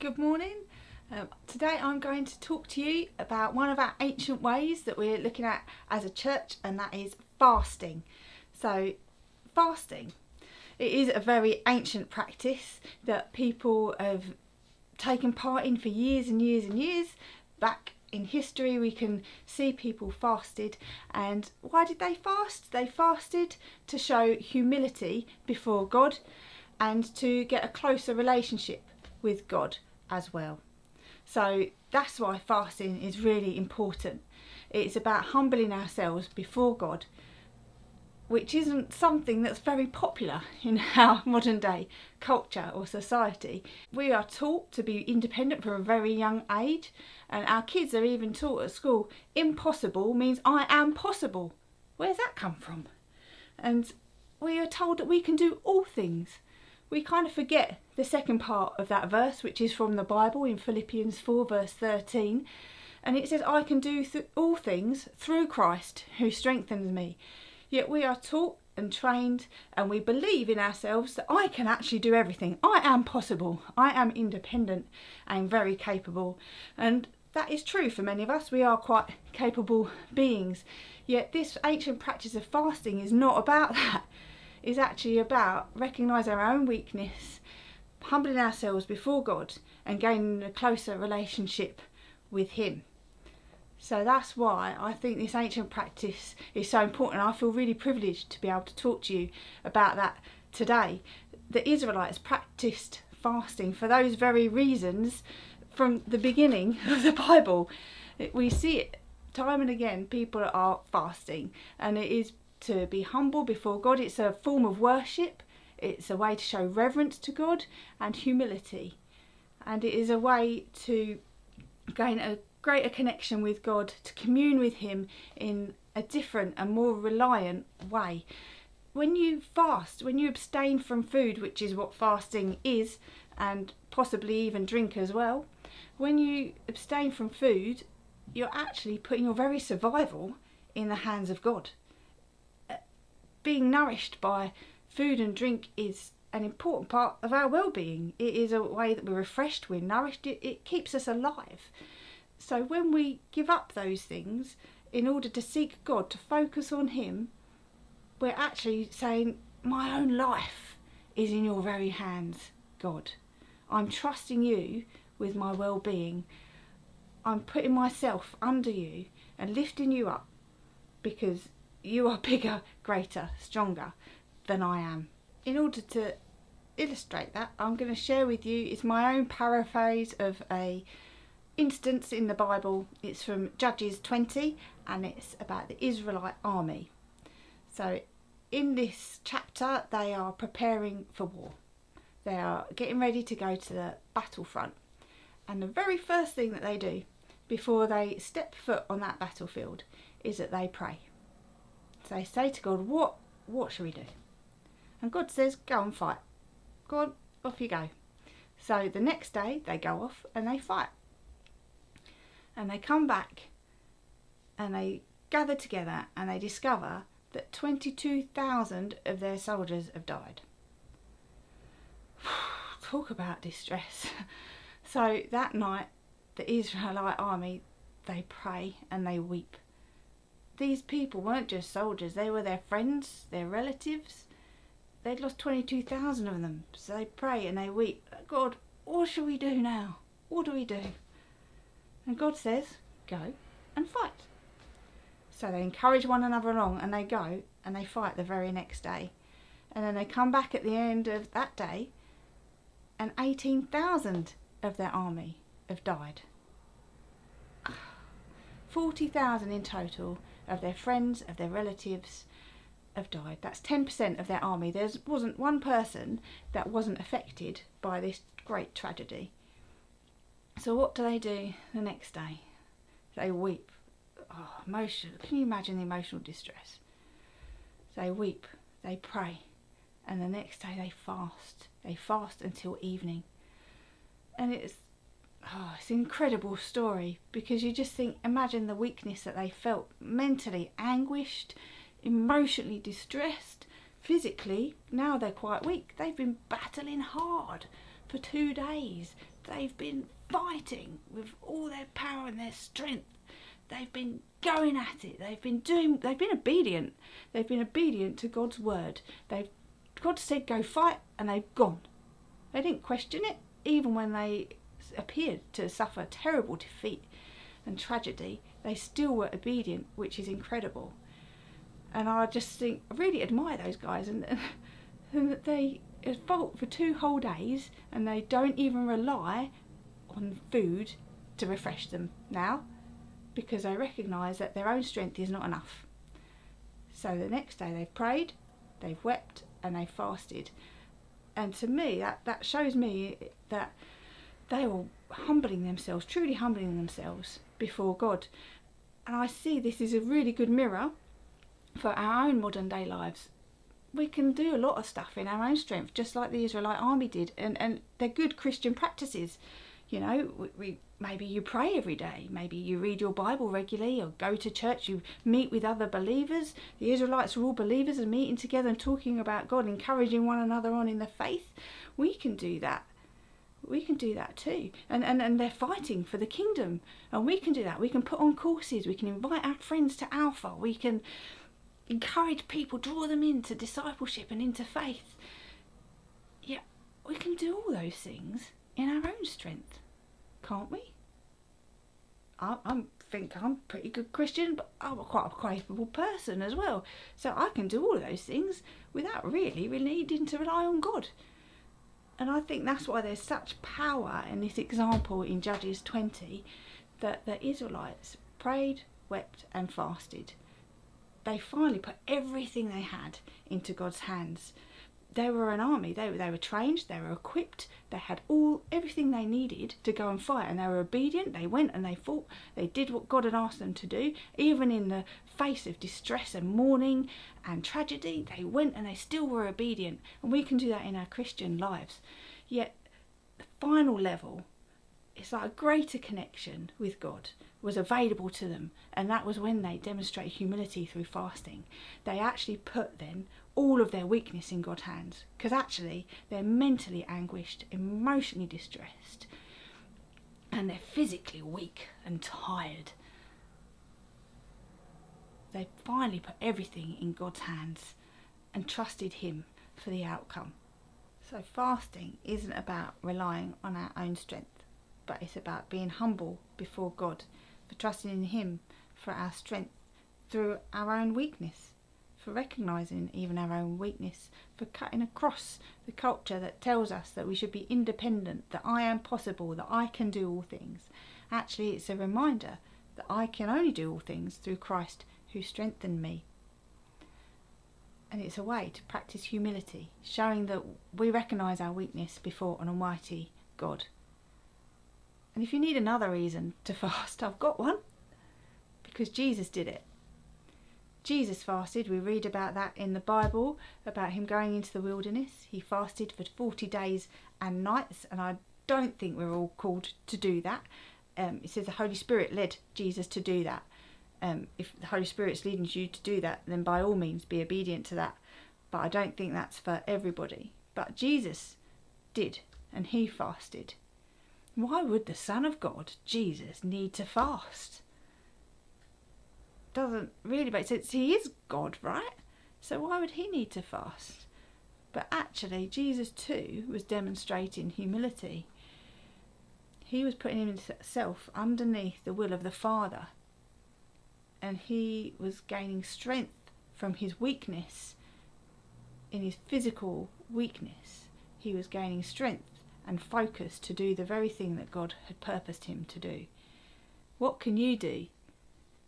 Good morning. Um, today I'm going to talk to you about one of our ancient ways that we're looking at as a church, and that is fasting. So, fasting. It is a very ancient practice that people have taken part in for years and years and years. Back in history, we can see people fasted. And why did they fast? They fasted to show humility before God and to get a closer relationship with God as well. So that's why fasting is really important. It's about humbling ourselves before God, which isn't something that's very popular in our modern day culture or society. We are taught to be independent from a very young age, and our kids are even taught at school impossible means I am possible. Where's that come from? And we are told that we can do all things we kind of forget the second part of that verse, which is from the Bible in Philippians 4, verse 13. And it says, I can do th- all things through Christ who strengthens me. Yet we are taught and trained, and we believe in ourselves that I can actually do everything. I am possible. I am independent and very capable. And that is true for many of us. We are quite capable beings. Yet this ancient practice of fasting is not about that is actually about recognising our own weakness, humbling ourselves before God, and gaining a closer relationship with Him. So that's why I think this ancient practice is so important. I feel really privileged to be able to talk to you about that today. The Israelites practiced fasting for those very reasons from the beginning of the Bible. We see it time and again, people are fasting, and it is to be humble before God. It's a form of worship, it's a way to show reverence to God and humility. And it is a way to gain a greater connection with God, to commune with Him in a different and more reliant way. When you fast, when you abstain from food, which is what fasting is, and possibly even drink as well, when you abstain from food, you're actually putting your very survival in the hands of God being nourished by food and drink is an important part of our well-being. It is a way that we're refreshed, we're nourished, it, it keeps us alive. So when we give up those things in order to seek God, to focus on Him, we're actually saying, My own life is in your very hands, God. I'm trusting you with my well being. I'm putting myself under you and lifting you up because you are bigger, greater, stronger than I am. In order to illustrate that, I'm going to share with you is my own paraphrase of a instance in the Bible. It's from Judges 20 and it's about the Israelite army. So in this chapter they are preparing for war. They are getting ready to go to the battlefront. And the very first thing that they do before they step foot on that battlefield is that they pray. They say to God, what, what shall we do? And God says, go and fight. Go on, off you go. So the next day they go off and they fight. And they come back and they gather together and they discover that 22,000 of their soldiers have died. Talk about distress. so that night, the Israelite army, they pray and they weep these people weren't just soldiers, they were their friends, their relatives. They'd lost 22,000 of them. So they pray and they weep. God, what shall we do now? What do we do? And God says, go and fight. So they encourage one another along and they go and they fight the very next day. And then they come back at the end of that day and 18,000 of their army have died. 40,000 in total of their friends, of their relatives have died. That's 10% of their army. There wasn't one person that wasn't affected by this great tragedy. So what do they do the next day? They weep. Oh, emotion. Can you imagine the emotional distress? They weep, they pray, and the next day they fast. They fast until evening. And it's oh, it's an incredible story because you just think, imagine the weakness that they felt mentally anguished, emotionally distressed, physically. Now they're quite weak. They've been battling hard for two days they've been fighting with all their power and their strength. They've been going at it. They've been doing. They've been obedient. They've been obedient to God's word. They've God said go fight, and they've gone. They didn't question it, even when they appeared to suffer terrible defeat and tragedy. They still were obedient, which is incredible. And I just think I really admire those guys, and, and that they fought for two whole days, and they don't even rely on food to refresh them now because they recognise that their own strength is not enough. So the next day they've prayed, they've wept, and they've fasted. And to me, that, that shows me that they were humbling themselves, truly humbling themselves before God. And I see this is a really good mirror for our own modern day lives. We can do a lot of stuff in our own strength, just like the Israelite army did, and, and they're good Christian practices. You know, we, we maybe you pray every day, maybe you read your Bible regularly or go to church, you meet with other believers. The Israelites were all believers and meeting together and talking about God, encouraging one another on in the faith. We can do that. We can do that too. And, and, and they're fighting for the kingdom. And we can do that. We can put on courses. We can invite our friends to Alpha. We can encourage people, draw them into discipleship and into faith. Yeah, we can do all those things in our own strength, can't we? I, I think I'm a pretty good Christian, but I'm quite a capable person as well. So I can do all those things without really, really needing to rely on God. And I think that's why there's such power in this example in Judges 20 that the Israelites prayed, wept, and fasted. They finally put everything they had into God's hands they were an army. They, they were trained, they were equipped, they had all everything they needed to go and fight, and they were obedient. They went and they fought. They did what God had asked them to do, even in the face of distress and mourning and tragedy. They went and they still were obedient, and we can do that in our Christian lives. Yet, the final level, it's like a greater connection with God was available to them, and that was when they demonstrated humility through fasting. They actually put then all of their weakness in God's hands because actually they're mentally anguished, emotionally distressed, and they're physically weak and tired. They finally put everything in God's hands and trusted Him for the outcome. So, fasting isn't about relying on our own strength, but it's about being humble before God, for trusting in Him for our strength through our own weakness for recognising even our own weakness, for cutting across the culture that tells us that we should be independent, that I am possible, that I can do all things. Actually, it's a reminder that I can only do all things through Christ who strengthened me. And it's a way to practice humility, showing that we recognise our weakness before an almighty God. And if you need another reason to fast, I've got one. Because Jesus did it. Jesus fasted, we read about that in the Bible, about him going into the wilderness. He fasted for 40 days and nights, and I don't think we're all called to do that. Um, it says the Holy Spirit led Jesus to do that. Um, if the Holy Spirit's leading you to do that, then by all means be obedient to that. But I don't think that's for everybody. But Jesus did, and he fasted. Why would the Son of God, Jesus, need to fast? doesn't really make sense. He is God, right? So why would he need to fast? But actually, Jesus too was demonstrating humility. He was putting himself underneath the will of the Father. And he was gaining strength from his weakness. In his physical weakness, he was gaining strength and focus to do the very thing that God had purposed him to do. What can you do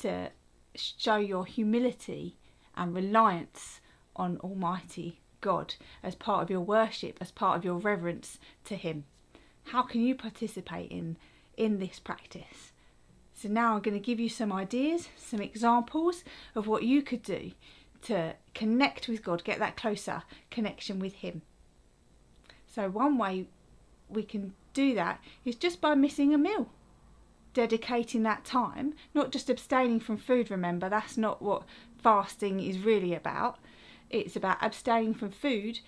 to show your humility and reliance on Almighty God as part of your worship, as part of your reverence to Him. How can you participate in, in this practice? So, now I'm going to give you some ideas, some examples of what you could do to connect with God, get that closer connection with Him. So, one way we can do that is just by missing a meal dedicating that time, not just abstaining from food, remember, that's not what fasting is really about. It's about abstaining from food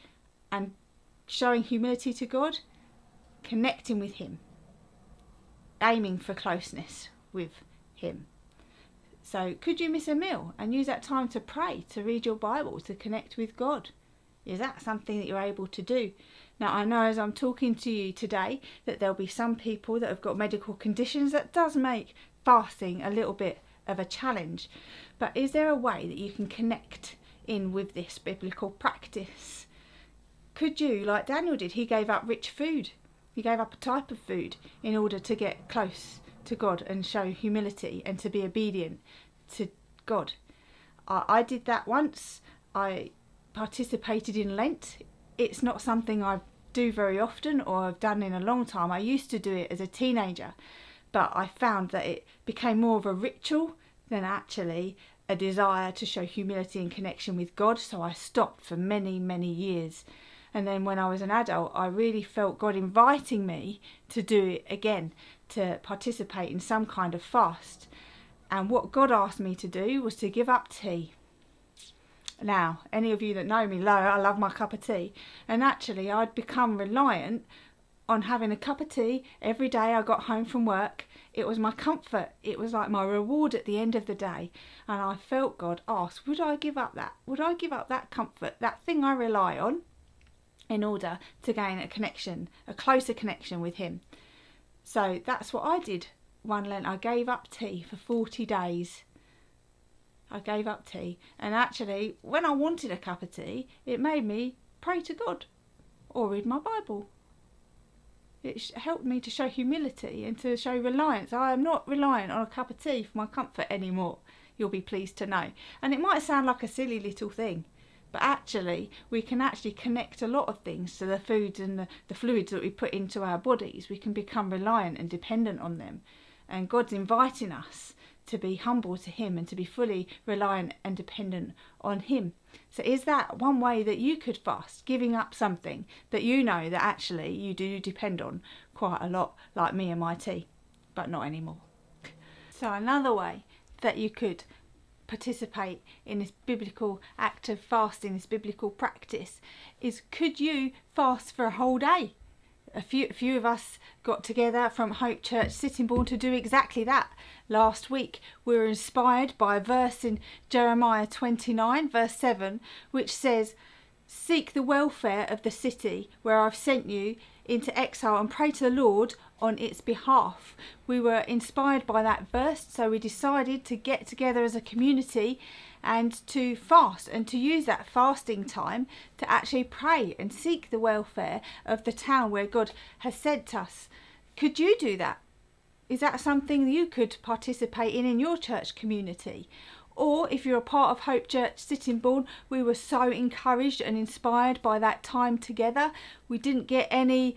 and showing humility to God, connecting with Him aiming for closeness with Him. So, could you miss a meal and use that time to pray, to read your Bible, to connect with God? Is that something that you're able to do? Now, I know as I'm talking to you today that there'll be some people that have got medical conditions that does make fasting a little bit of a challenge. But is there a way that you can connect in with this biblical practice? Could you, like Daniel did, he gave up rich food, he gave up a type of food in order to get close to God and show humility and to be obedient to God. I, I did that once. I participated in Lent. It's not something I do very often or I've done in a long time. I used to do it as a teenager, but I found that it became more of a ritual than actually a desire to show humility and connection with God. So I stopped for many, many years. And then when I was an adult, I really felt God inviting me to do it again, to participate in some kind of fast. And what God asked me to do was to give up tea. Now, any of you that know me know I love my cup of tea. And actually, I'd become reliant on having a cup of tea every day I got home from work. It was my comfort. It was like my reward at the end of the day. And I felt God ask, would I give up that? Would I give up that comfort, that thing I rely on, in order to gain a connection, a closer connection with Him? So that's what I did one Lent. I gave up tea for 40 days. I gave up tea. And actually, when I wanted a cup of tea, it made me pray to God or read my Bible. It helped me to show humility and to show reliance. I am not reliant on a cup of tea for my comfort anymore, you'll be pleased to know. And it might sound like a silly little thing, but actually, we can actually connect a lot of things to the foods and the, the fluids that we put into our bodies. We can become reliant and dependent on them. And God's inviting us to be humble to Him and to be fully reliant and dependent on Him. So, is that one way that you could fast, giving up something that you know that actually you do depend on quite a lot, like me and my tea, but not anymore? So, another way that you could participate in this biblical act of fasting, this biblical practice, is could you fast for a whole day? a few a few of us got together from Hope Church Sittingbourne to do exactly that. Last week we were inspired by a verse in Jeremiah 29 verse 7 which says seek the welfare of the city where I've sent you into exile and pray to the Lord on its behalf. We were inspired by that verse so we decided to get together as a community and to fast and to use that fasting time to actually pray and seek the welfare of the town where God has sent us. Could you do that? Is that something you could participate in in your church community? Or if you're a part of Hope Church Sittingbourne, we were so encouraged and inspired by that time together. We didn't get any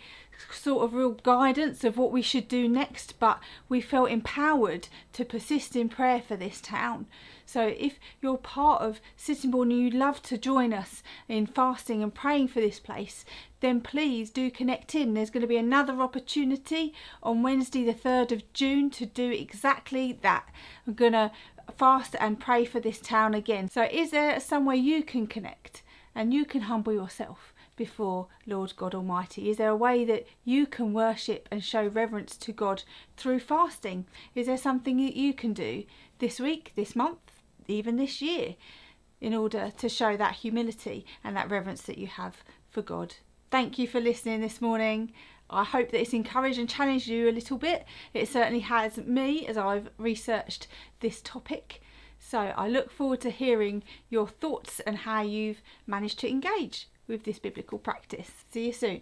sort of real guidance of what we should do next, but we felt empowered to persist in prayer for this town. So if you're part of Sittingbourne and you'd love to join us in fasting and praying for this place, then please do connect in. There's going to be another opportunity on Wednesday, the 3rd of June, to do exactly that. I'm going to fast and pray for this town again. So, is there somewhere you can connect and you can humble yourself? before Lord God Almighty? Is there a way that you can worship and show reverence to God through fasting? Is there something that you can do this week, this month, even this year, in order to show that humility and that reverence that you have for God. Thank you for listening this morning. I hope that it's encouraged and challenged you a little bit. It certainly has me as I've researched this topic. So I look forward to hearing your thoughts and how you've managed to engage with this biblical practice. See you soon.